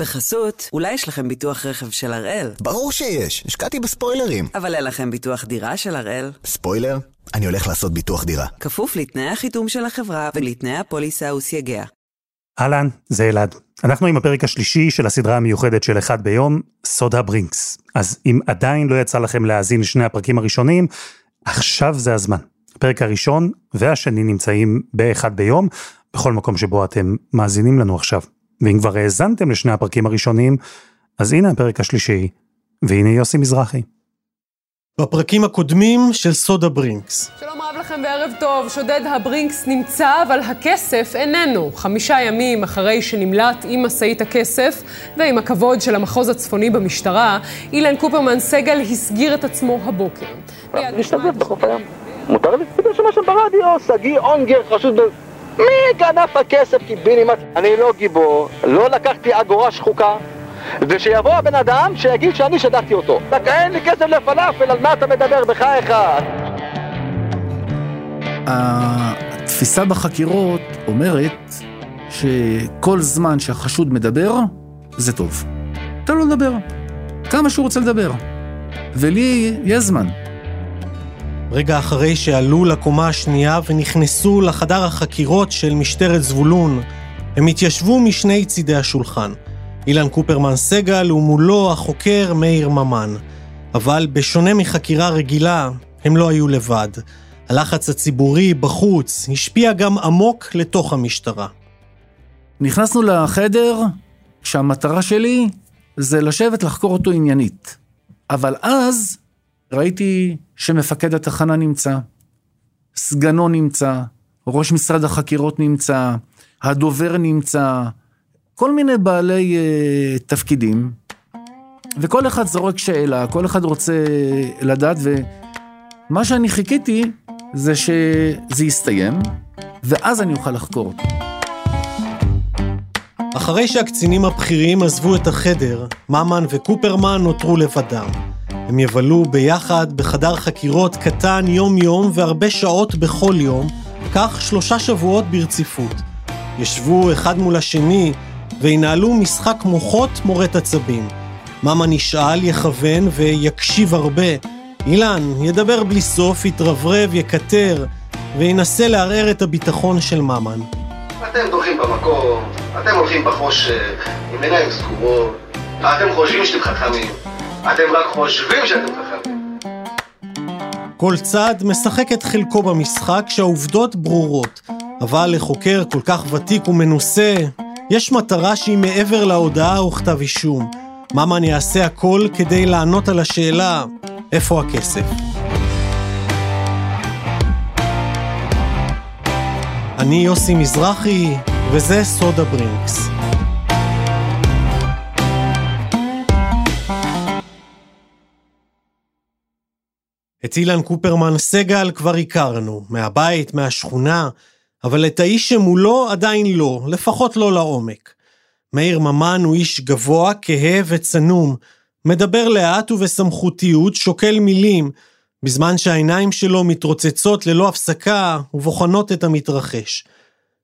בחסות, אולי יש לכם ביטוח רכב של הראל. ברור שיש, השקעתי בספוילרים. אבל אין לכם ביטוח דירה של הראל. ספוילר? אני הולך לעשות ביטוח דירה. כפוף לתנאי החיתום של החברה ולתנאי הפוליסה וסייגיה. אהלן, זה אלעד. אנחנו עם הפרק השלישי של הסדרה המיוחדת של אחד ביום, סודה ברינקס. אז אם עדיין לא יצא לכם להאזין לשני הפרקים הראשונים, עכשיו זה הזמן. הפרק הראשון והשני נמצאים באחד ביום, בכל מקום שבו אתם מאזינים לנו עכשיו. ואם כבר האזנתם לשני הפרקים הראשונים, אז הנה הפרק השלישי, והנה יוסי מזרחי. בפרקים הקודמים של סודה ברינקס. שלום רב לכם וערב טוב, שודד הברינקס נמצא, אבל הכסף איננו. חמישה ימים אחרי שנמלט עם משאית הכסף ועם הכבוד של המחוז הצפוני במשטרה, אילן קופרמן סגל הסגיר את עצמו הבוקר. להשתזף בחוף הים. מותר לי? פתאום שומע שם ברדיו, שגיא אונגר חשוד ב... מי גנב הכסף קיבינימט? אני לא גיבור, לא לקחתי אגורה שחוקה ושיבוא הבן אדם שיגיד שאני שדדתי אותו. רק אין לי כסף לפלאפל, על מה אתה מדבר? בחייך. התפיסה בחקירות אומרת שכל זמן שהחשוד מדבר, זה טוב. תן לו לדבר. כמה שהוא רוצה לדבר. ולי יש זמן. רגע אחרי שעלו לקומה השנייה ונכנסו לחדר החקירות של משטרת זבולון, הם התיישבו משני צידי השולחן. אילן קופרמן סגל ומולו החוקר מאיר ממן. אבל בשונה מחקירה רגילה, הם לא היו לבד. הלחץ הציבורי בחוץ השפיע גם עמוק לתוך המשטרה. נכנסנו לחדר שהמטרה שלי זה לשבת לחקור אותו עניינית. אבל אז ראיתי שמפקד התחנה נמצא, סגנו נמצא, ראש משרד החקירות נמצא, הדובר נמצא, כל מיני בעלי uh, תפקידים, וכל אחד זורק שאלה, כל אחד רוצה לדעת, ומה שאני חיכיתי זה שזה יסתיים, ואז אני אוכל לחקור אותו. אחרי שהקצינים הבכירים עזבו את החדר, ממן וקופרמן נותרו לבדם. הם יבלו ביחד בחדר חקירות קטן יום-יום והרבה שעות בכל יום, כך שלושה שבועות ברציפות. ישבו אחד מול השני וינהלו משחק מוחות מורט עצבים. ממה נשאל, יכוון ויקשיב הרבה. אילן ידבר בלי סוף, יתרברב, יקטר, וינסה לערער את הביטחון של ממן. אתם דוחים במקום, אתם הולכים בחושך, עם עיניים סגורות, אתם חושבים שאתם חכמים. אתם רק חושבים שאתם חכמים. כל צד משחק את חלקו במשחק שהעובדות ברורות, אבל לחוקר כל כך ותיק ומנוסה, יש מטרה שהיא מעבר להודעה או כתב אישום. ממן יעשה הכל כדי לענות על השאלה, איפה הכסף? אני יוסי מזרחי, וזה סודה ברינקס. את אילן קופרמן סגל כבר הכרנו, מהבית, מהשכונה, אבל את האיש שמולו עדיין לא, לפחות לא לעומק. מאיר ממן הוא איש גבוה, כהה וצנום, מדבר לאט ובסמכותיות, שוקל מילים, בזמן שהעיניים שלו מתרוצצות ללא הפסקה ובוחנות את המתרחש.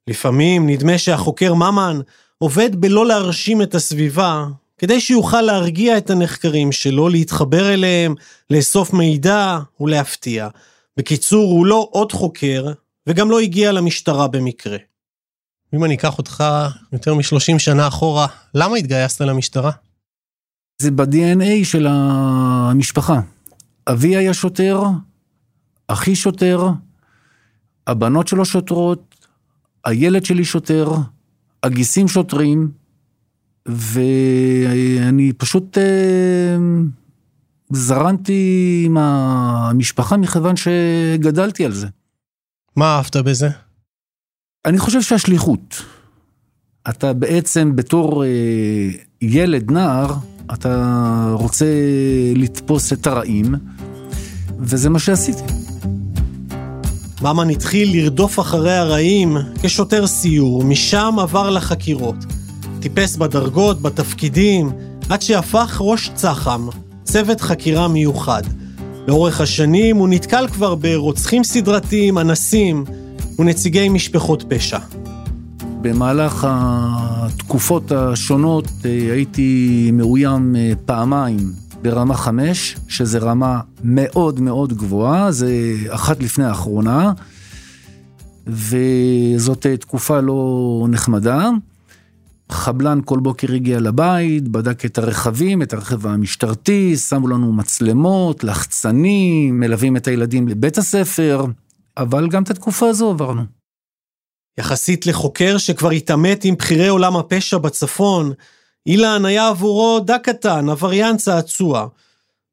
לפעמים נדמה שהחוקר ממן עובד בלא להרשים את הסביבה, כדי שיוכל להרגיע את הנחקרים שלו, להתחבר אליהם, לאסוף מידע ולהפתיע. בקיצור, הוא לא עוד חוקר, וגם לא הגיע למשטרה במקרה. אם אני אקח אותך יותר מ-30 שנה אחורה, למה התגייסת למשטרה? זה ב-DNA של המשפחה. אבי היה שוטר, אחי שוטר, הבנות שלו שוטרות, הילד שלי שוטר, הגיסים שוטרים, ואני פשוט אה, זרנתי עם המשפחה מכיוון שגדלתי על זה. מה אהבת בזה? אני חושב שהשליחות. אתה בעצם בתור אה, ילד, נער, אתה רוצה לתפוס את הרעים, וזה מה שעשיתי. ממן התחיל לרדוף אחרי הרעים כשוטר סיור, משם עבר לחקירות. טיפס בדרגות, בתפקידים, עד שהפך ראש צח"ם, צוות חקירה מיוחד. לאורך השנים הוא נתקל כבר ברוצחים סדרתיים, אנסים ונציגי משפחות פשע. במהלך התקופות השונות אה, הייתי מאוים אה, פעמיים ברמה חמש, שזה רמה מאוד מאוד גבוהה, זה אחת לפני האחרונה, וזאת תקופה לא נחמדה. חבלן כל בוקר הגיע לבית, בדק את הרכבים, את הרכב המשטרתי, שמו לנו מצלמות, לחצנים, מלווים את הילדים לבית הספר, אבל גם את התקופה הזו עברנו. יחסית לחוקר שכבר התעמת עם בכירי עולם הפשע בצפון, אילן היה עבורו דק קטן, עבריין צעצוע.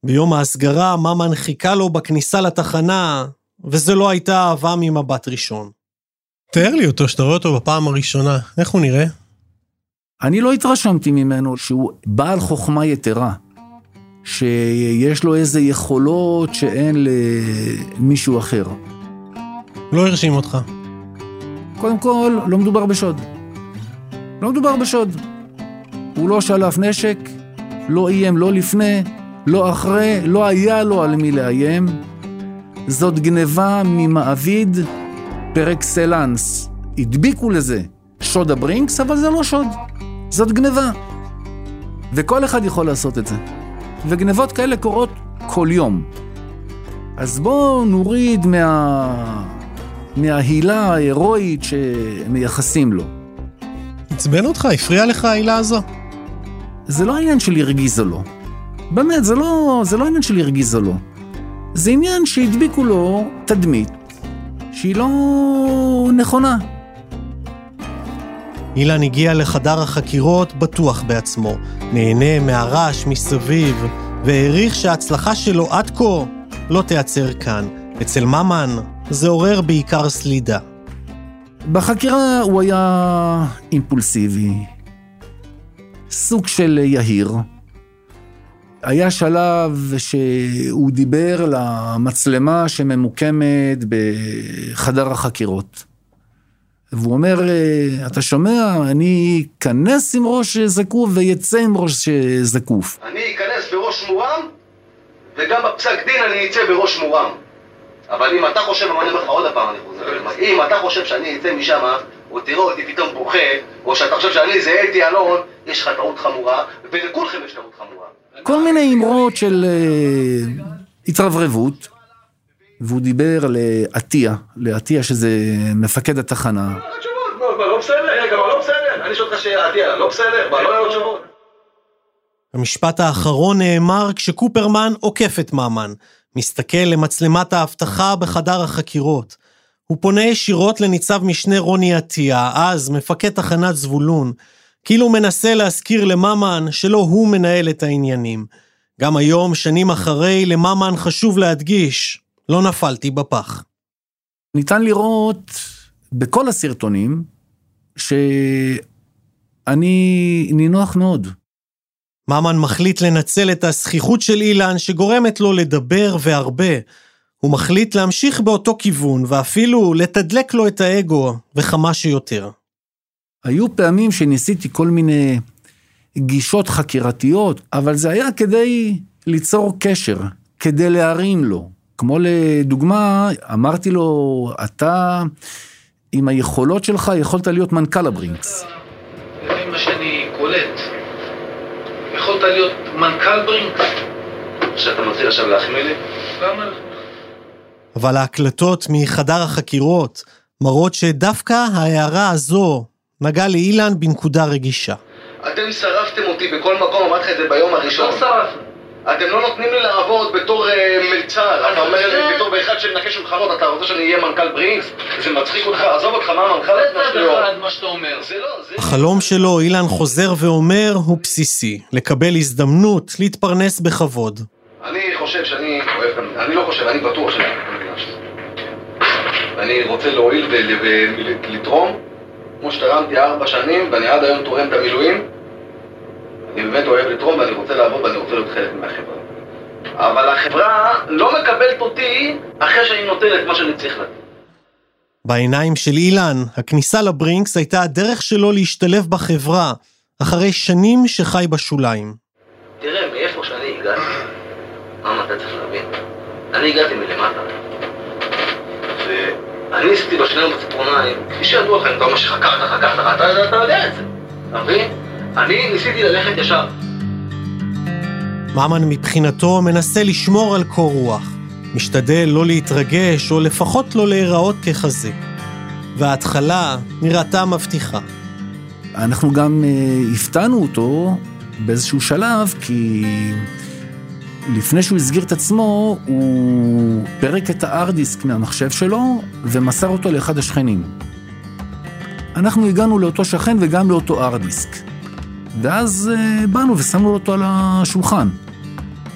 ביום ההסגרה, ממן חיכה לו בכניסה לתחנה, וזה לא הייתה אהבה ממבט ראשון. תאר לי אותו, שאתה רואה אותו בפעם הראשונה, איך הוא נראה? אני לא התרשמתי ממנו שהוא בעל חוכמה יתרה, שיש לו איזה יכולות שאין למישהו אחר. לא הרשים אותך. קודם כל, לא מדובר בשוד. לא מדובר בשוד. הוא לא שלף נשק, לא איים לא לפני, לא אחרי, לא היה לו על מי לאיים. זאת גניבה ממעביד פר אקסלנס. הדביקו לזה שוד הברינקס, אבל זה לא שוד. זאת גניבה. וכל אחד יכול לעשות את זה. וגניבות כאלה קורות כל יום. אז בואו נוריד מה... מההילה ההירואית שמייחסים לו. עצבן אותך? הפריע לך העילה הזו? זה לא העניין של הרגיז או לא. באמת, זה לא, זה לא עניין של הרגיז או לא. זה עניין שהדביקו לו תדמית שהיא לא נכונה. אילן הגיע לחדר החקירות בטוח בעצמו, נהנה מהרעש מסביב, והעריך שההצלחה שלו עד כה לא תיעצר כאן. אצל ממן זה עורר בעיקר סלידה. בחקירה הוא היה אימפולסיבי, סוג של יהיר. היה שלב שהוא דיבר למצלמה שממוקמת בחדר החקירות. והוא אומר, אתה שומע, אני אכנס עם ראש זקוף ויצא עם ראש זקוף. אני אכנס בראש מורם, וגם בפסק דין אני אצא בראש מורם. אבל אם אתה חושב, אני אומר לך עוד פעם, אני חוזר, אם אתה חושב שאני אצא משם, או תראה אותי פתאום בוכה, או שאתה חושב שאני זה אתי אלון, יש לך טעות חמורה, ולכולכם יש טעות חמורה. כל מיני אמרות של התרברבות, והוא דיבר לעטיה, לעטיה שזה מפקד התחנה. המשפט האחרון נאמר כשקופרמן עוקף את ממן, מסתכל למצלמת האבטחה בחדר החקירות. הוא פונה ישירות לניצב משנה רוני עטיה, אז מפקד תחנת זבולון, כאילו מנסה להזכיר לממן שלא הוא מנהל את העניינים. גם היום, שנים אחרי, לממן חשוב להדגיש, לא נפלתי בפח. ניתן לראות בכל הסרטונים שאני נינוח מאוד. ממן מחליט לנצל את הזכיחות של אילן שגורמת לו לדבר והרבה. הוא מחליט להמשיך באותו כיוון ואפילו לתדלק לו את האגו וכמה שיותר. היו פעמים שניסיתי כל מיני גישות חקירתיות, אבל זה היה כדי ליצור קשר, כדי להרים לו. כמו לדוגמה, אמרתי לו, אתה עם היכולות שלך יכולת להיות מנכ"ל הברינקס. לפי מה שאני קולט, יכולת להיות מנכ"ל ברינקס. שאתה מתחיל עכשיו להחמיא לי? למה? אבל ההקלטות מחדר החקירות מראות שדווקא ההערה הזו נגעה לאילן בנקודה רגישה. אתם שרפתם אותי בכל מקום, אמרתי לך את זה ביום הראשון. לא שרפנו. אתם לא נותנים לי לעבוד בתור אה, מלצר, אתה אומר לי בתור באחד שמנקה שולחנות, אתה רוצה שאני אהיה מנכ"ל ברינקס? זה מצחיק אותך, עזוב אותך, מה מנכ"ל זה צד אחד מה שאתה אומר. זה לא, זה... החלום שלו, אילן חוזר ואומר, הוא בסיסי, לקבל הזדמנות להתפרנס בכבוד. אני חושב שאני אוהב את אני לא חושב, אני בטוח שאני אוהב את המדינה שלי. ואני רוצה להועיל ולתרום, כמו שתרמתי ארבע שנים, ואני עד היום תורם את המילואים. אני באמת אוהב לתרום ואני רוצה לעבוד ואני רוצה להיות חלק מהחברה. אבל החברה לא מקבלת אותי אחרי שאני נותן את מה שאני צריך לתת. בעיניים של אילן, הכניסה לברינקס הייתה הדרך שלו להשתלב בחברה, אחרי שנים שחי בשוליים. תראה, מאיפה שאני הגעתי, מה אתה צריך להבין? אני הגעתי מלמטה. אני ניסיתי בשניים בציפורניים, כפי שידוע לכם, כל מה שחקרת, חקרת, אתה יודע את זה, אתה מבין? אני ניסיתי ללכת ישר. ממן מבחינתו מנסה לשמור על קור רוח, משתדל לא להתרגש או לפחות לא להיראות ככזה. וההתחלה נראתה מבטיחה. אנחנו גם uh, הפתענו אותו באיזשהו שלב, כי לפני שהוא הסגיר את עצמו, הוא פירק את הארדיסק מהמחשב שלו ומסר אותו לאחד השכנים. אנחנו הגענו לאותו שכן וגם לאותו ארדיסק. ואז uh, באנו ושמנו אותו על השולחן.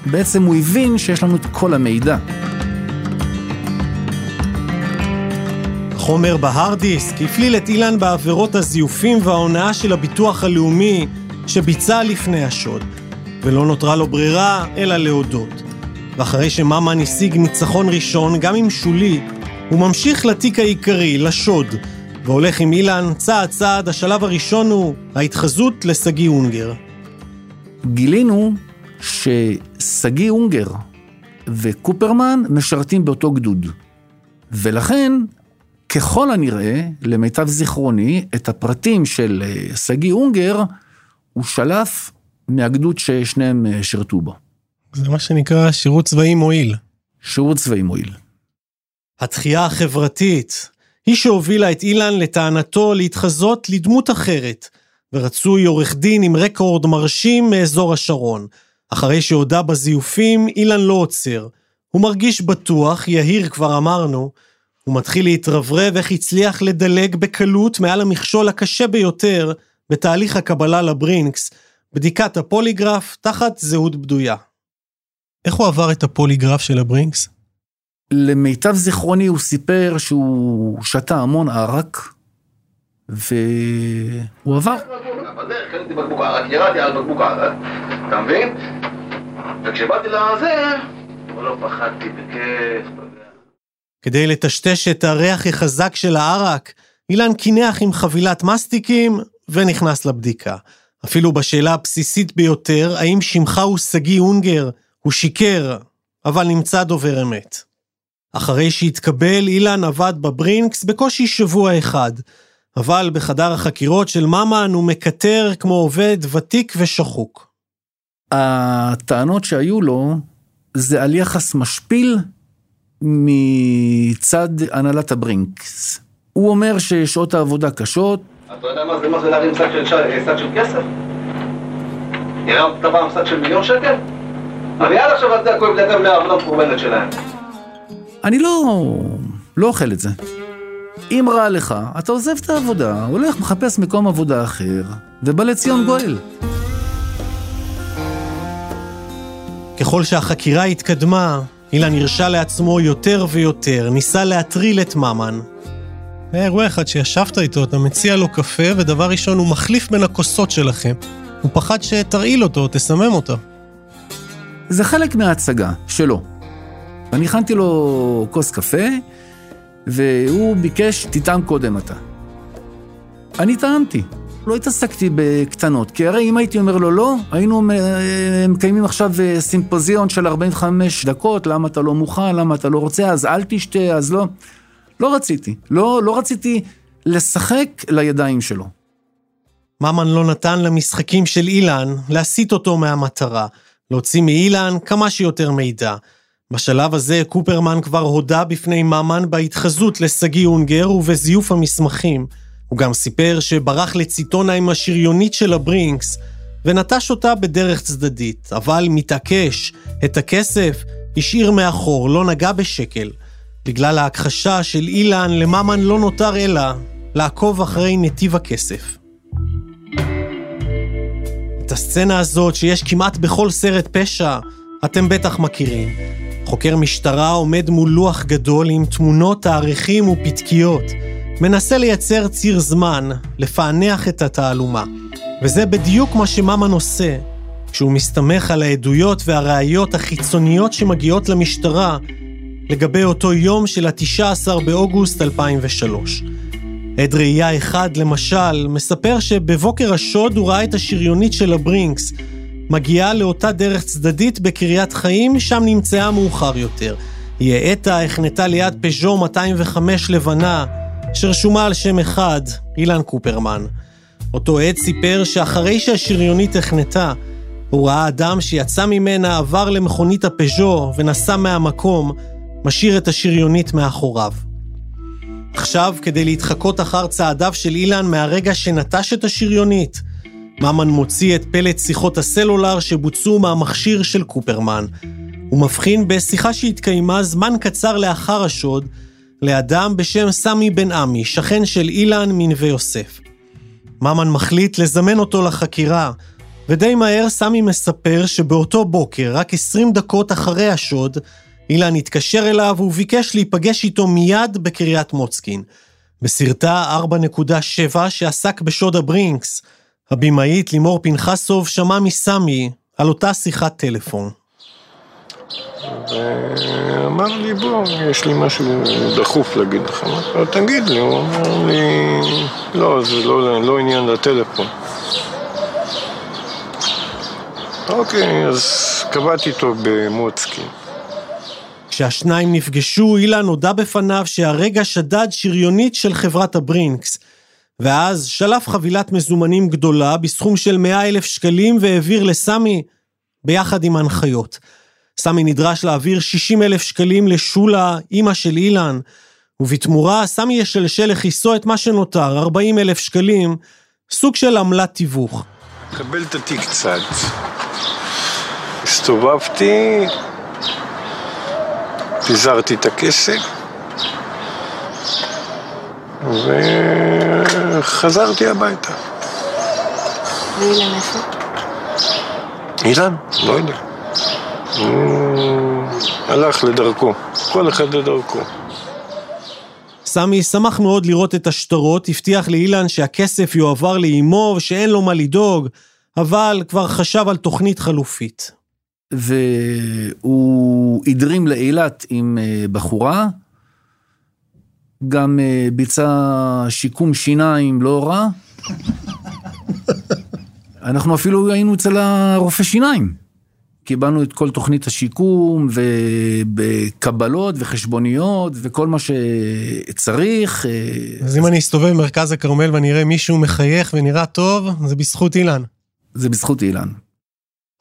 בעצם הוא הבין שיש לנו את כל המידע. החומר בהארד דיסק הפליל את אילן בעבירות הזיופים וההונאה של הביטוח הלאומי שביצע לפני השוד, ולא נותרה לו ברירה אלא להודות. ואחרי שממן השיג ניצחון ראשון, גם אם שולי, הוא ממשיך לתיק העיקרי, לשוד, והולך עם אילן צעד צעד, השלב הראשון הוא ההתחזות לשגיא אונגר. גילינו ששגיא אונגר וקופרמן משרתים באותו גדוד. ולכן, ככל הנראה, למיטב זיכרוני, את הפרטים של אה, שגיא אונגר, הוא שלף מהגדוד ששניהם אה, שירתו בו. זה מה שנקרא שירות צבאי מועיל. שירות צבאי מועיל. התחייה החברתית היא שהובילה את אילן לטענתו להתחזות לדמות אחרת, ורצוי עורך דין עם רקורד מרשים מאזור השרון. אחרי שהודה בזיופים, אילן לא עוצר. הוא מרגיש בטוח, יהיר כבר אמרנו, הוא מתחיל להתרברב איך הצליח לדלג בקלות מעל המכשול הקשה ביותר בתהליך הקבלה לברינקס, בדיקת הפוליגרף תחת זהות בדויה. איך הוא עבר את הפוליגרף של הברינקס? למיטב זיכרוני הוא סיפר שהוא שתה המון ערק, והוא עבר. בדרך קניתי בקבוק ערק, ירדתי על בקבוק ערק, אתה מבין? וכשבאתי לזה, לא פחדתי בכיף. כדי לטשטש את הריח החזק של הערק, אילן קינח עם חבילת מסטיקים ונכנס לבדיקה. אפילו בשאלה הבסיסית ביותר, האם שמך הוא שגיא אונגר, הוא שיקר, אבל נמצא דובר אמת. אחרי שהתקבל, אילן עבד בברינקס בקושי שבוע אחד, אבל בחדר החקירות של ממן הוא מקטר כמו עובד ותיק ושחוק. הטענות שהיו לו זה על יחס משפיל מצד הנהלת הברינקס. הוא אומר ששעות העבודה קשות. אתה יודע מה זה, מה זה להרים שק של, שק של כסף? הרמת פעם שק של מיליון שקל? אני עד עכשיו, אתה יודע, כואב לי אגב מהעבודה המקורבנת שלהם. אני לא, לא אוכל את זה. אם רע לך, אתה עוזב את העבודה, הולך, מחפש מקום עבודה אחר, ובא לציון גואל. ככל שהחקירה התקדמה, אילן הרשה לעצמו יותר ויותר, ניסה להטריל את ממן. היה אירוע אחד שישבת איתו, אתה מציע לו קפה, ודבר ראשון הוא מחליף בין הכוסות שלכם. הוא פחד שתרעיל אותו, תסמם אותו. זה חלק מההצגה שלו. אני הכנתי לו כוס קפה, והוא ביקש, תטעם קודם אתה. אני טעמתי. לא התעסקתי בקטנות, כי הרי אם הייתי אומר לו לא, היינו מקיימים עכשיו אה, סימפוזיון של 45 דקות, למה אתה לא מוכן, למה אתה לא רוצה, אז אל תשתה, אז לא. לא רציתי. לא, לא רציתי לשחק לידיים שלו. ממן לא נתן למשחקים של אילן להסיט אותו מהמטרה, להוציא מאילן כמה שיותר מידע. בשלב הזה קופרמן כבר הודה בפני ממן בהתחזות לשגיא אונגר ובזיוף המסמכים. הוא גם סיפר שברח לציטונה עם השריונית של הברינקס, ונטש אותה בדרך צדדית, אבל מתעקש, את הכסף השאיר מאחור, לא נגע בשקל. בגלל ההכחשה של אילן, לממן לא נותר אלא לעקוב אחרי נתיב הכסף. את הסצנה הזאת שיש כמעט בכל סרט פשע, אתם בטח מכירים. חוקר משטרה עומד מול לוח גדול עם תמונות, תאריכים ופתקיות. מנסה לייצר ציר זמן, לפענח את התעלומה. וזה בדיוק מה שממן עושה, כשהוא מסתמך על העדויות והראיות החיצוניות שמגיעות למשטרה לגבי אותו יום של ה-19 באוגוסט 2003. עד ראייה אחד, למשל, מספר שבבוקר השוד הוא ראה את השריונית של הברינקס, מגיעה לאותה דרך צדדית בקריית חיים, שם נמצאה מאוחר יותר. היא האטה החנתה ליד פז'ו 205 לבנה, שרשומה על שם אחד, אילן קופרמן. אותו עד סיפר שאחרי שהשריונית החנתה, הוא ראה אדם שיצא ממנה, עבר למכונית הפז'ו ונסע מהמקום, משאיר את השריונית מאחוריו. עכשיו, כדי להתחקות אחר צעדיו של אילן מהרגע שנטש את השריונית, ממן מוציא את פלט שיחות הסלולר שבוצעו מהמכשיר של קופרמן. הוא מבחין בשיחה שהתקיימה זמן קצר לאחר השוד, לאדם בשם סמי בן עמי, שכן של אילן מנווה יוסף. ממן מחליט לזמן אותו לחקירה, ודי מהר סמי מספר שבאותו בוקר, רק 20 דקות אחרי השוד, אילן התקשר אליו וביקש להיפגש איתו מיד בקריית מוצקין. בסרטה 4.7 שעסק בשוד הברינקס, הבמאית לימור פנחסוב שמעה מסמי על אותה שיחת טלפון. ואמר לי, בוא, יש לי משהו דחוף להגיד לך. אמרתי לו, תגיד לי, הוא אמר לי, לא, זה לא, לא עניין לטלפון. אוקיי, אז קבעתי איתו במוצקין. כשהשניים נפגשו, אילן הודה בפניו שהרגע שדד שריונית של חברת הברינקס, ואז שלף חבילת מזומנים גדולה בסכום של 100 אלף שקלים והעביר לסמי, ביחד עם הנחיות. סמי נדרש להעביר 60 אלף שקלים לשולה, אימא של אילן, ובתמורה סמי ישלשל לכיסו את מה שנותר, 40 אלף שקלים, סוג של עמלת תיווך. קבל את התיק קצת. הסתובבתי, פיזרתי את הכסף, וחזרתי הביתה. ואילן איפה? אילן? לא יודע. הוא הלך לדרכו, כל אחד לדרכו. סמי שמח מאוד לראות את השטרות, הבטיח לאילן שהכסף יועבר לאימו ושאין לו מה לדאוג, אבל כבר חשב על תוכנית חלופית. והוא הדרים לאילת עם אה, בחורה, גם אה, ביצע שיקום שיניים לא רע. אנחנו אפילו היינו אצל הרופא שיניים. קיבלנו את כל תוכנית השיקום ובקבלות וחשבוניות וכל מה שצריך. אה, אז אם אני אסתובב במרכז הכרמל ואני אראה מישהו מחייך ונראה טוב, זה בזכות אילן. זה בזכות אילן.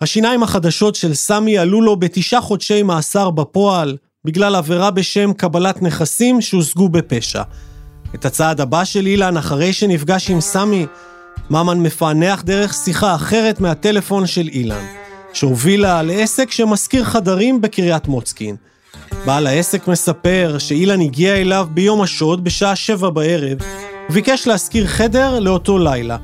השיניים החדשות של סמי עלו לו בתשעה חודשי מאסר בפועל, בגלל עבירה בשם קבלת נכסים שהושגו בפשע. את הצעד הבא של אילן, אחרי שנפגש עם סמי, ממן מפענח דרך שיחה אחרת מהטלפון של אילן, שהובילה לעסק שמשכיר חדרים בקריית מוצקין. בעל העסק מספר שאילן הגיע אליו ביום השוד בשעה שבע בערב, וביקש להשכיר חדר לאותו לילה.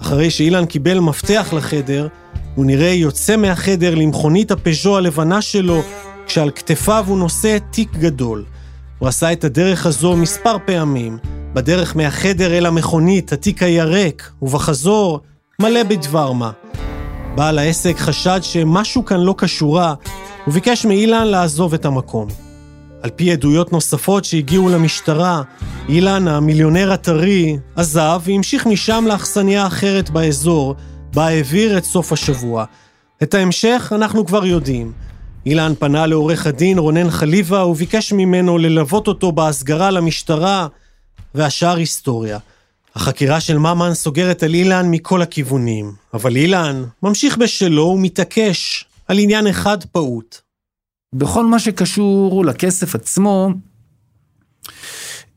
אחרי שאילן קיבל מפתח לחדר, הוא נראה יוצא מהחדר למכונית הפז'ו הלבנה שלו, כשעל כתפיו הוא נושא תיק גדול. הוא עשה את הדרך הזו מספר פעמים, בדרך מהחדר אל המכונית, התיק היה ריק, ובחזור, מלא בדבר מה. בעל העסק חשד שמשהו כאן לא כשורה, וביקש מאילן לעזוב את המקום. על פי עדויות נוספות שהגיעו למשטרה, אילן, המיליונר הטרי, עזב והמשיך משם לאכסניה אחרת באזור, בה העביר את סוף השבוע. את ההמשך אנחנו כבר יודעים. אילן פנה לעורך הדין רונן חליבה וביקש ממנו ללוות אותו בהסגרה למשטרה, והשאר היסטוריה. החקירה של ממן סוגרת על אילן מכל הכיוונים, אבל אילן ממשיך בשלו ומתעקש על עניין אחד פעוט. בכל מה שקשור לכסף עצמו,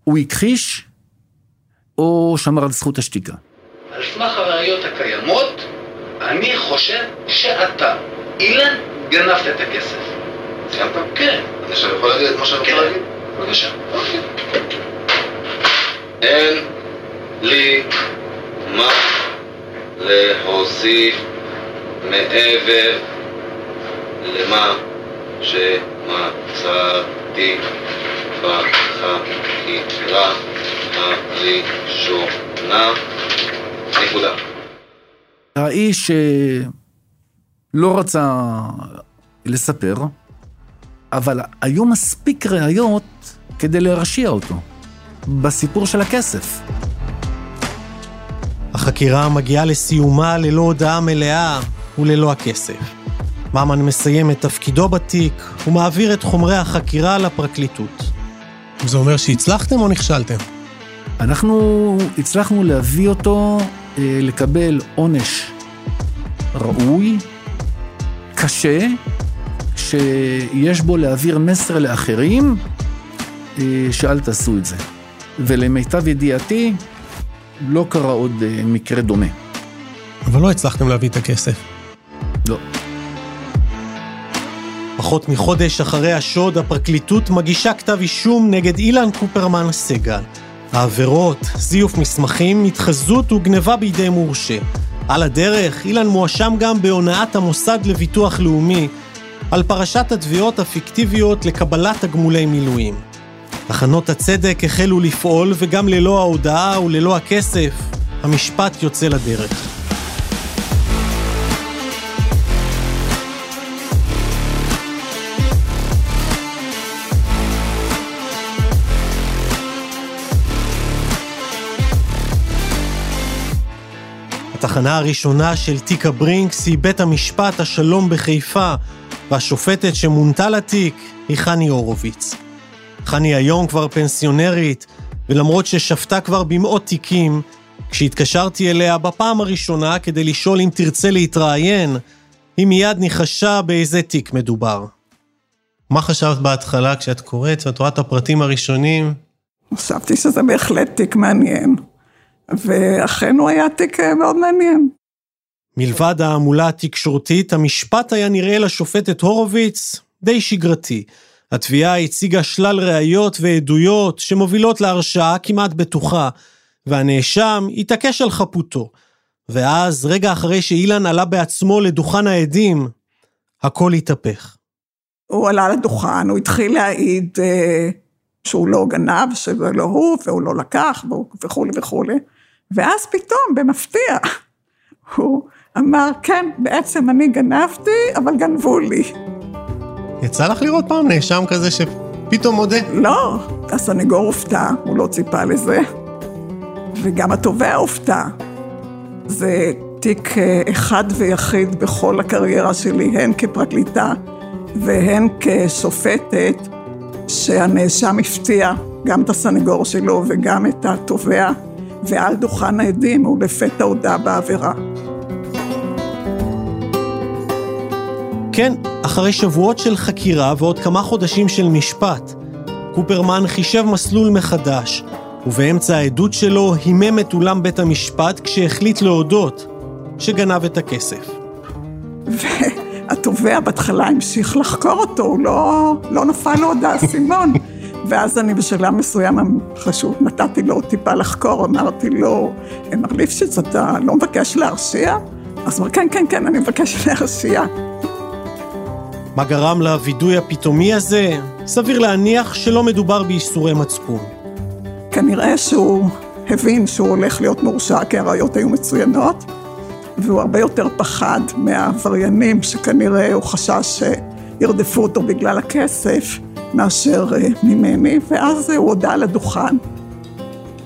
הוא הכחיש או שמר על זכות השתיקה. על סמך הראיות הקיימות, אני חושב שאתה, אילן, גנבת את הכסף. סיימת? כן. אני עכשיו יכול להגיד את מה שאני רוצה כן. להגיד? בבקשה. אין לי מה להוסיף מעבר למה שמצאתי בחקירה הראשונה. נקודה. האיש אה, לא רצה לספר, אבל היו מספיק ראיות כדי להרשיע אותו בסיפור של הכסף. החקירה מגיעה לסיומה ללא הודעה מלאה וללא הכסף. ממן מסיים את תפקידו בתיק ומעביר את חומרי החקירה לפרקליטות. זה אומר שהצלחתם או נכשלתם? אנחנו הצלחנו להביא אותו אה, לקבל עונש ראוי, קשה, שיש בו להעביר מסר לאחרים, אה, שאל תעשו את זה. ולמיטב ידיעתי, לא קרה עוד אה, מקרה דומה. אבל לא הצלחתם להביא את הכסף. לא. פחות מחודש אחרי השוד, הפרקליטות מגישה כתב אישום נגד אילן קופרמן סגל. העבירות, זיוף מסמכים, התחזות וגניבה בידי מורשה. על הדרך, אילן מואשם גם בהונאת המוסד לביטוח לאומי על פרשת התביעות הפיקטיביות לקבלת תגמולי מילואים. תחנות הצדק החלו לפעול וגם ללא ההודעה וללא הכסף, המשפט יוצא לדרך. התחנה הראשונה של תיק הברינקס היא בית המשפט השלום בחיפה, והשופטת שמונתה לתיק היא חני הורוביץ. חני היום כבר פנסיונרית, ולמרות ששפטה כבר במאות תיקים, כשהתקשרתי אליה בפעם הראשונה כדי לשאול אם תרצה להתראיין, היא מיד ניחשה באיזה תיק מדובר. מה חשבת בהתחלה כשאת קוראת ואת רואה את הפרטים הראשונים? חשבתי שזה בהחלט תיק מעניין. ואכן הוא היה תיק אה, מאוד מעניין. מלבד ההמולה התקשורתית, המשפט היה נראה לשופטת הורוביץ די שגרתי. התביעה הציגה שלל ראיות ועדויות שמובילות להרשעה כמעט בטוחה, והנאשם התעקש על חפותו. ואז, רגע אחרי שאילן עלה בעצמו לדוכן העדים, הכל התהפך. הוא עלה לדוכן, הוא התחיל להעיד אה, שהוא לא גנב, שזה לא הוא, והוא לא לקח, וכולי וכולי. ואז פתאום, במפתיע, הוא אמר, כן, בעצם אני גנבתי, אבל גנבו לי. יצא לך לראות פעם נאשם כזה שפתאום מודה? לא, הסנגור הופתע, הוא לא ציפה לזה. וגם התובע הופתע. זה תיק אה, אחד ויחיד בכל הקריירה שלי, הן כפרקליטה והן כשופטת, שהנאשם הפתיע גם את הסנגור שלו וגם את התובע. ועל דוכן העדים הוא לפתע הודה בעבירה. כן, אחרי שבועות של חקירה ועוד כמה חודשים של משפט, קופרמן חישב מסלול מחדש, ובאמצע העדות שלו הימם את אולם בית המשפט כשהחליט להודות שגנב את הכסף. והתובע בהתחלה המשיך לחקור אותו, הוא לא, לא נפל לו עוד האסימון. ואז אני בשלב מסוים חשוב, נתתי לו טיפה לחקור, אמרתי לו, מר ליפשיץ, אתה לא מבקש להרשיע? אז הוא אמר, כן, כן, כן, אני מבקש להרשיע. מה גרם לווידוי הפתאומי הזה? סביר להניח שלא מדובר בייסורי מצפון. כנראה שהוא הבין שהוא הולך להיות מורשע, כי הראיות היו מצוינות, והוא הרבה יותר פחד מהעבריינים, שכנראה הוא חשש שירדפו אותו בגלל הכסף. מאשר אה, ממני, ואז הוא הודה על הדוכן.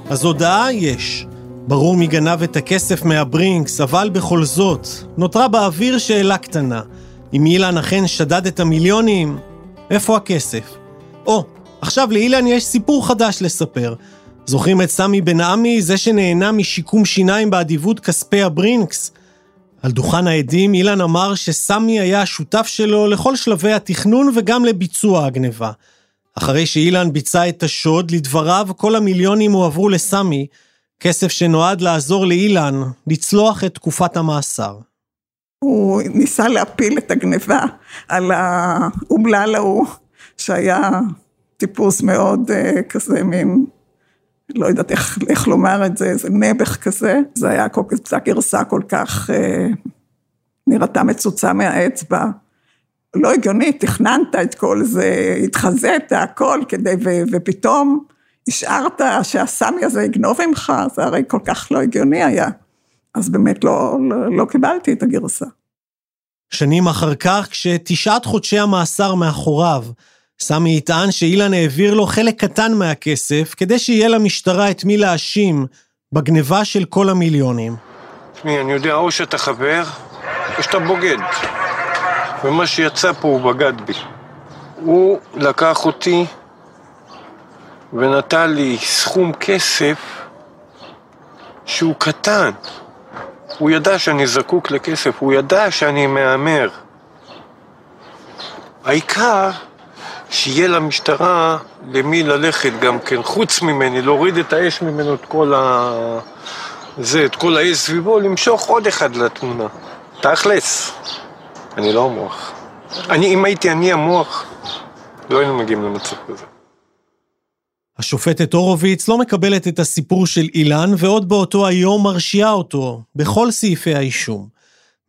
אז הודעה יש. ברור מי גנב את הכסף מהברינקס, אבל בכל זאת, נותרה באוויר שאלה קטנה. אם אילן אכן שדד את המיליונים, איפה הכסף? או, עכשיו לאילן יש סיפור חדש לספר. זוכרים את סמי בן עמי, זה שנהנה משיקום שיניים באדיבות כספי הברינקס? על דוכן העדים אילן אמר שסמי היה השותף שלו לכל שלבי התכנון וגם לביצוע הגניבה. אחרי שאילן ביצע את השוד, לדבריו כל המיליונים הועברו לסמי, כסף שנועד לעזור לאילן לצלוח את תקופת המאסר. הוא ניסה להפיל את הגניבה על האומלל ההוא, שהיה טיפוס מאוד uh, כזה מין לא יודעת איך, איך לומר את זה, איזה נעבך כזה. זה היה כל כך, זו גרסה כל כך, אה, נראתה מצוצה מהאצבע. לא הגיוני, תכננת את כל זה, התחזית, הכל, כדי, ו, ופתאום השארת שהסמי הזה יגנוב ממך, זה הרי כל כך לא הגיוני היה. אז באמת לא, לא, לא קיבלתי את הגרסה. שנים אחר כך, כשתשעת חודשי המאסר מאחוריו, סמי יטען שאילן העביר לו חלק קטן מהכסף, כדי שיהיה למשטרה את מי להאשים בגניבה של כל המיליונים. תשמעי, אני יודע או שאתה חבר, או שאתה בוגד. ומה שיצא פה הוא בגד בי. הוא לקח אותי ונתן לי סכום כסף שהוא קטן. הוא ידע שאני זקוק לכסף, הוא ידע שאני מהמר. העיקר שיהיה למשטרה למי ללכת גם כן, חוץ ממני, להוריד את האש ממנו, את כל ה... זה, את כל האש סביבו, למשוך עוד אחד לתמונה. תכלס, אני לא המוח. אני, אם הייתי אני המוח, לא היינו מגיעים למצב כזה. השופטת הורוביץ לא מקבלת את הסיפור של אילן, ועוד באותו היום מרשיעה אותו, בכל סעיפי האישום.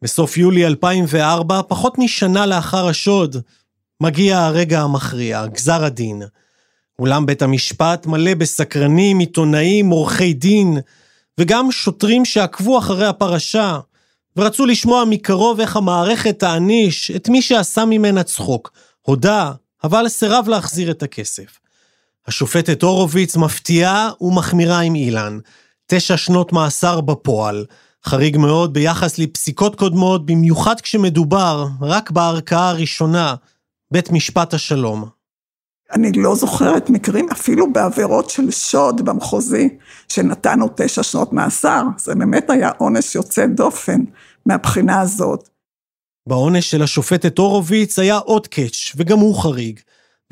בסוף יולי 2004, פחות משנה לאחר השוד, מגיע הרגע המכריע, גזר הדין. אולם בית המשפט מלא בסקרנים, עיתונאים, עורכי דין, וגם שוטרים שעקבו אחרי הפרשה, ורצו לשמוע מקרוב איך המערכת תעניש את מי שעשה ממנה צחוק. הודה, אבל סירב להחזיר את הכסף. השופטת הורוביץ מפתיעה ומחמירה עם אילן. תשע שנות מאסר בפועל. חריג מאוד ביחס לפסיקות קודמות, במיוחד כשמדובר רק בערכאה הראשונה, בית משפט השלום. אני לא זוכרת מקרים, אפילו בעבירות של שוד במחוזי, שנתנו תשע שנות מאסר. זה באמת היה עונש יוצא דופן מהבחינה הזאת. בעונש של השופטת הורוביץ היה עוד קאץ', וגם הוא חריג.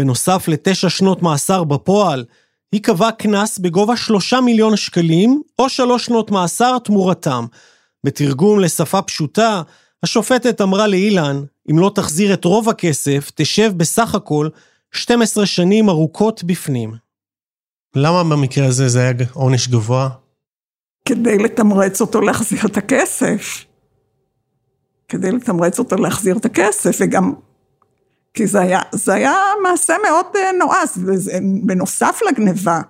בנוסף לתשע שנות מאסר בפועל, היא קבעה קנס בגובה שלושה מיליון שקלים, או שלוש שנות מאסר תמורתם. בתרגום לשפה פשוטה, השופטת אמרה לאילן, אם לא תחזיר את רוב הכסף, תשב בסך הכל 12 שנים ארוכות בפנים. למה במקרה הזה זה היה עונש גבוה? כדי לתמרץ אותו להחזיר את הכסף. כדי לתמרץ אותו להחזיר את הכסף, וגם כי זה היה, זה היה מעשה מאוד אה, נועז, בנוסף לגניבה.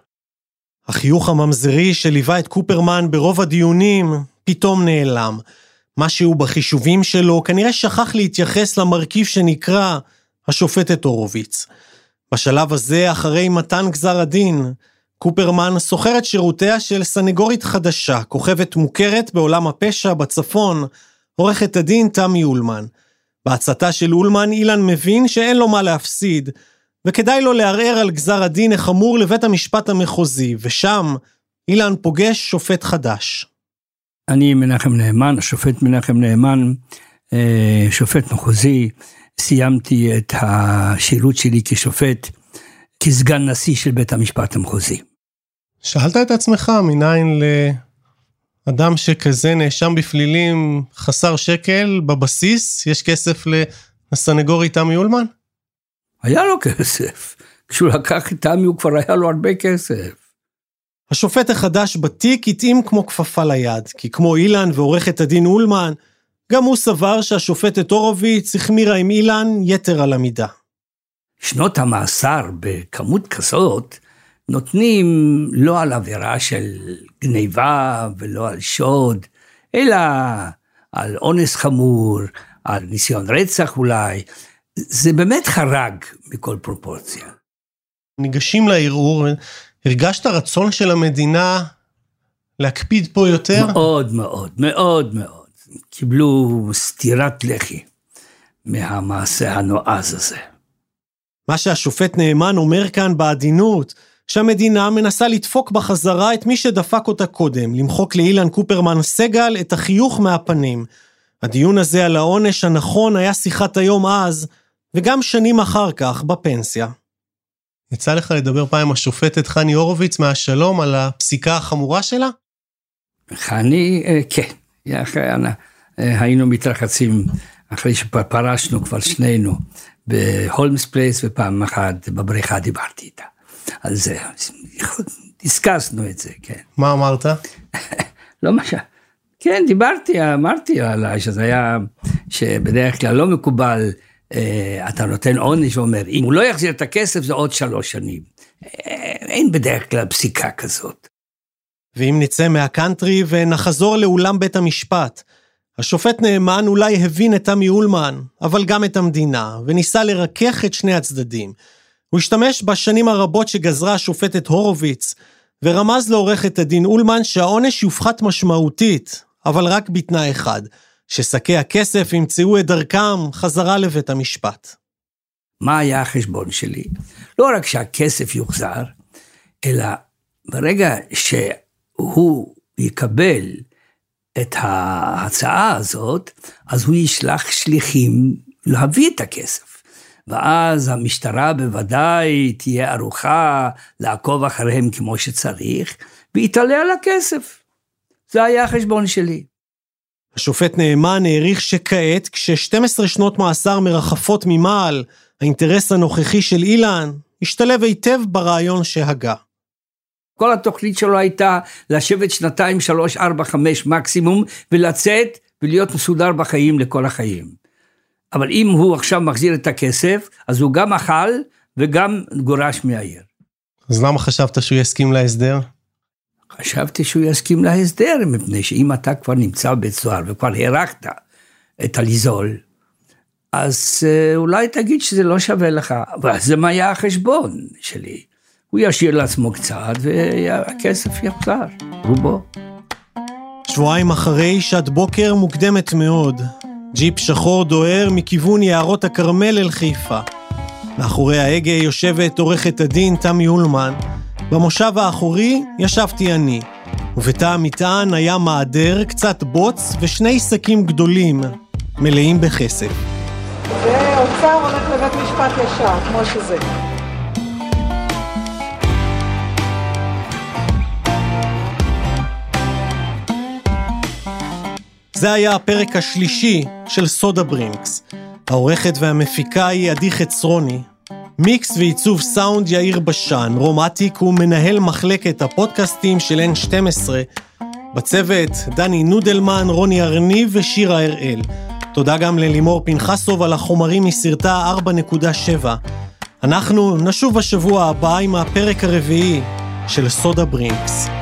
החיוך הממזרי שליווה את קופרמן ברוב הדיונים, פתאום נעלם. משהו בחישובים שלו כנראה שכח להתייחס למרכיב שנקרא השופטת הורוביץ. בשלב הזה, אחרי מתן גזר הדין, קופרמן שוכר את שירותיה של סנגורית חדשה, כוכבת מוכרת בעולם הפשע בצפון, עורכת הדין תמי אולמן. בעצתה של אולמן, אילן מבין שאין לו מה להפסיד, וכדאי לו לערער על גזר הדין החמור לבית המשפט המחוזי, ושם אילן פוגש שופט חדש. אני מנחם נאמן, השופט מנחם נאמן, אה, שופט מחוזי, סיימתי את השירות שלי כשופט, כסגן נשיא של בית המשפט המחוזי. שאלת את עצמך מניין לאדם שכזה נאשם בפלילים חסר שקל בבסיס, יש כסף לסנגורי תמי אולמן? היה לו כסף. כשהוא לקח את תמי הוא כבר היה לו הרבה כסף. השופט החדש בתיק התאים כמו כפפה ליד, כי כמו אילן ועורכת הדין אולמן, גם הוא סבר שהשופטת הורוביץ החמירה עם אילן יתר על המידה. שנות המאסר בכמות כזאת נותנים לא על עבירה של גניבה ולא על שוד, אלא על אונס חמור, על ניסיון רצח אולי. זה באמת חרג מכל פרופורציה. ניגשים לערעור, הרגשת רצון של המדינה להקפיד פה יותר? מאוד מאוד, מאוד מאוד. קיבלו סטירת לחי מהמעשה הנועז הזה. מה שהשופט נאמן אומר כאן בעדינות, שהמדינה מנסה לדפוק בחזרה את מי שדפק אותה קודם, למחוק לאילן קופרמן סגל את החיוך מהפנים. הדיון הזה על העונש הנכון היה שיחת היום אז, וגם שנים אחר כך בפנסיה. יצא לך לדבר פעם עם השופטת חני הורוביץ מהשלום על הפסיקה החמורה שלה? חני, אה, כן. אה, היינו מתרחצים אחרי שפרשנו כבר שנינו בהולמס פלייס ופעם אחת בבריכה דיברתי איתה. על זה, דיסקסנו את זה, כן. מה אמרת? לא מה ש... כן, דיברתי, אמרתי עליי שזה היה, שבדרך כלל לא מקובל, אה, אתה נותן עונש ואומר, אם הוא לא יחזיר את הכסף זה עוד שלוש שנים. אה, אין בדרך כלל פסיקה כזאת. ואם נצא מהקאנטרי ונחזור לאולם בית המשפט, השופט נאמן אולי הבין את תמי אולמן, אבל גם את המדינה, וניסה לרכך את שני הצדדים. הוא השתמש בשנים הרבות שגזרה השופטת הורוביץ, ורמז לעורכת הדין אולמן שהעונש יופחת משמעותית, אבל רק בתנאי אחד, ששקי הכסף ימצאו את דרכם חזרה לבית המשפט. מה היה החשבון שלי? לא רק שהכסף יוחזר, אלא ברגע שהוא יקבל את ההצעה הזאת, אז הוא ישלח שליחים להביא את הכסף. ואז המשטרה בוודאי תהיה ערוכה לעקוב אחריהם כמו שצריך, ויתעלה על הכסף. זה היה החשבון שלי. השופט נאמן העריך שכעת, כש-12 שנות מאסר מרחפות ממעל האינטרס הנוכחי של אילן, השתלב היטב ברעיון שהגה. כל התוכנית שלו הייתה לשבת שנתיים, שלוש, ארבע, חמש מקסימום, ולצאת ולהיות מסודר בחיים לכל החיים. אבל אם הוא עכשיו מחזיר את הכסף, אז הוא גם אכל וגם גורש מהעיר. אז למה חשבת שהוא יסכים להסדר? חשבתי שהוא יסכים להסדר, מפני שאם אתה כבר נמצא בבית סוהר וכבר הארכת את הליזול, אז אה, אולי תגיד שזה לא שווה לך, אבל זה מה היה החשבון שלי. הוא ישאיר לעצמו קצת והכסף יחזר, רובו. שבועיים אחרי, שעת בוקר מוקדמת מאוד. ג'יפ שחור דוהר מכיוון יערות הכרמל אל חיפה. מאחורי ההגה יושבת עורכת הדין תמי אולמן. במושב האחורי ישבתי אני, ובתא המטען היה מעדר, קצת בוץ ושני שקים גדולים, מלאים בכסף. ואוצר הולך לבית משפט ישר, כמו שזה. זה היה הפרק השלישי של סודה ברינקס. העורכת והמפיקה היא עדי חצרוני. מיקס ועיצוב סאונד יאיר בשן, רומטיק הוא מנהל מחלקת הפודקאסטים של N12. בצוות דני נודלמן, רוני ארניב ושירה הראל. תודה גם ללימור פנחסוב על החומרים מסרטה 4.7. אנחנו נשוב בשבוע הבא עם הפרק הרביעי של סודה ברינקס.